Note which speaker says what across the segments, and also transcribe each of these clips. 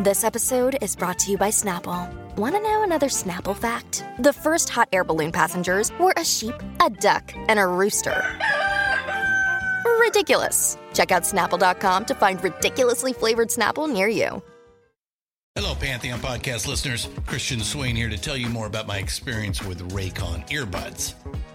Speaker 1: This episode is brought to you by Snapple. Want to know another Snapple fact? The first hot air balloon passengers were a sheep, a duck, and a rooster. Ridiculous. Check out snapple.com to find ridiculously flavored Snapple near you.
Speaker 2: Hello, Pantheon podcast listeners. Christian Swain here to tell you more about my experience with Raycon earbuds.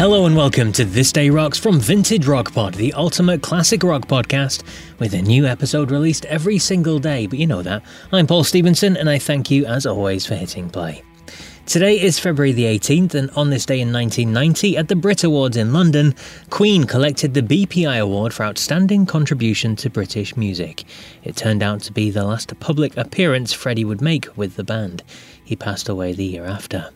Speaker 3: Hello and welcome to This Day Rocks from Vintage Rock Pod, the ultimate classic rock podcast, with a new episode released every single day. But you know that. I'm Paul Stevenson, and I thank you as always for hitting play. Today is February the 18th, and on this day in 1990, at the Brit Awards in London, Queen collected the BPI Award for Outstanding Contribution to British Music. It turned out to be the last public appearance Freddie would make with the band. He passed away the year after.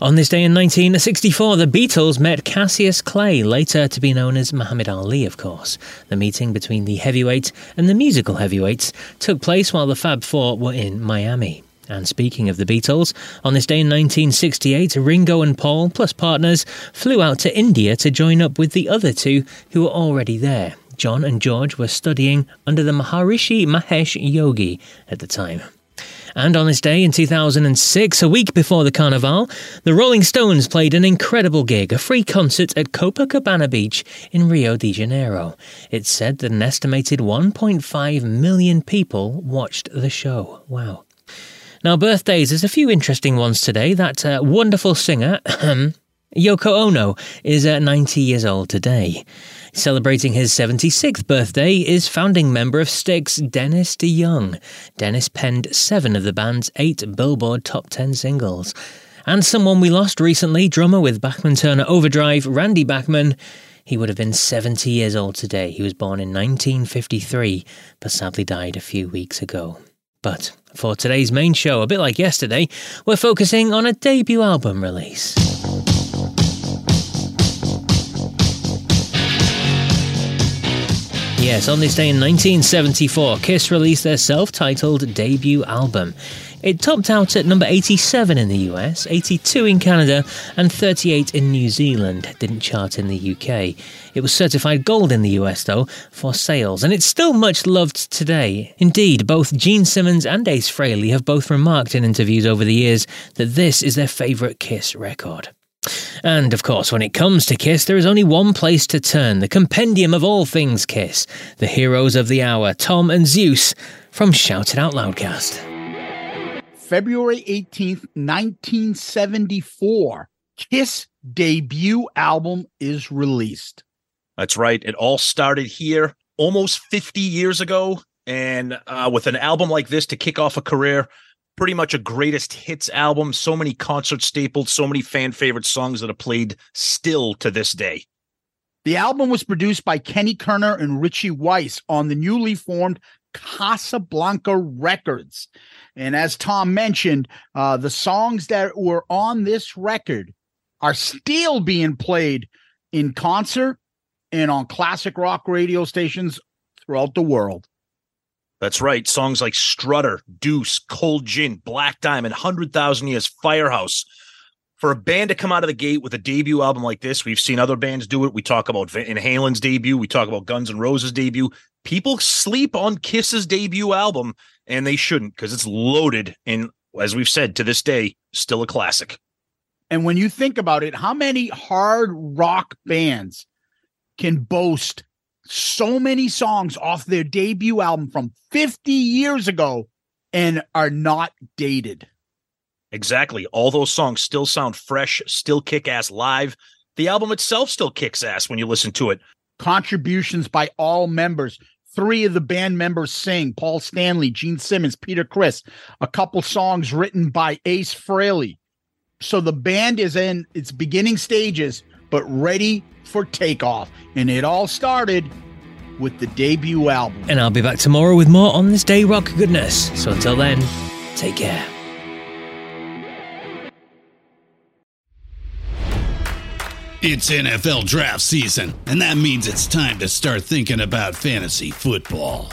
Speaker 3: On this day in 1964, the Beatles met Cassius Clay, later to be known as Muhammad Ali, of course. The meeting between the heavyweight and the musical heavyweights took place while the Fab Four were in Miami. And speaking of the Beatles, on this day in 1968, Ringo and Paul, plus partners, flew out to India to join up with the other two who were already there. John and George were studying under the Maharishi Mahesh Yogi at the time. And on this day in 2006, a week before the Carnival, the Rolling Stones played an incredible gig, a free concert at Copacabana Beach in Rio de Janeiro. It's said that an estimated 1.5 million people watched the show. Wow. Now, birthdays, there's a few interesting ones today. That uh, wonderful singer, Yoko Ono, is uh, 90 years old today. Celebrating his 76th birthday is founding member of Styx, Dennis DeYoung. Dennis penned seven of the band's eight Billboard Top 10 singles. And someone we lost recently, drummer with Bachman Turner Overdrive, Randy Bachman. He would have been 70 years old today. He was born in 1953, but sadly died a few weeks ago. But for today's main show, a bit like yesterday, we're focusing on a debut album release. Yes, on this day in 1974, Kiss released their self titled debut album. It topped out at number 87 in the US, 82 in Canada, and 38 in New Zealand. Didn't chart in the UK. It was certified gold in the US, though, for sales, and it's still much loved today. Indeed, both Gene Simmons and Ace Frehley have both remarked in interviews over the years that this is their favourite Kiss record. And of course, when it comes to Kiss, there is only one place to turn the compendium of all things Kiss, the heroes of the hour, Tom and Zeus, from Shout It Out Loudcast.
Speaker 4: February 18th, 1974, Kiss debut album is released.
Speaker 5: That's right. It all started here almost 50 years ago. And uh, with an album like this to kick off a career, pretty much a greatest hits album. So many concert staples, so many fan favorite songs that are played still to this day.
Speaker 4: The album was produced by Kenny Kerner and Richie Wise on the newly formed Casablanca Records. And as Tom mentioned, uh, the songs that were on this record are still being played in concert and on classic rock radio stations throughout the world.
Speaker 5: That's right. Songs like Strutter, Deuce, Cold Gin, Black Diamond, 100,000 Years, Firehouse. For a band to come out of the gate with a debut album like this, we've seen other bands do it. We talk about Van Halen's debut, we talk about Guns N' Roses' debut. People sleep on Kiss's debut album, and they shouldn't because it's loaded and, as we've said, to this day, still a classic.
Speaker 4: And when you think about it, how many hard rock bands can boast so many songs off their debut album from 50 years ago and are not dated?
Speaker 5: Exactly. All those songs still sound fresh, still kick ass live. The album itself still kicks ass when you listen to it.
Speaker 4: Contributions by all members. Three of the band members sing Paul Stanley, Gene Simmons, Peter Criss. A couple songs written by Ace Frehley. So the band is in its beginning stages, but ready for takeoff. And it all started with the debut album.
Speaker 3: And I'll be back tomorrow with more on this day rock goodness. So until then, take care.
Speaker 2: It's NFL draft season, and that means it's time to start thinking about fantasy football.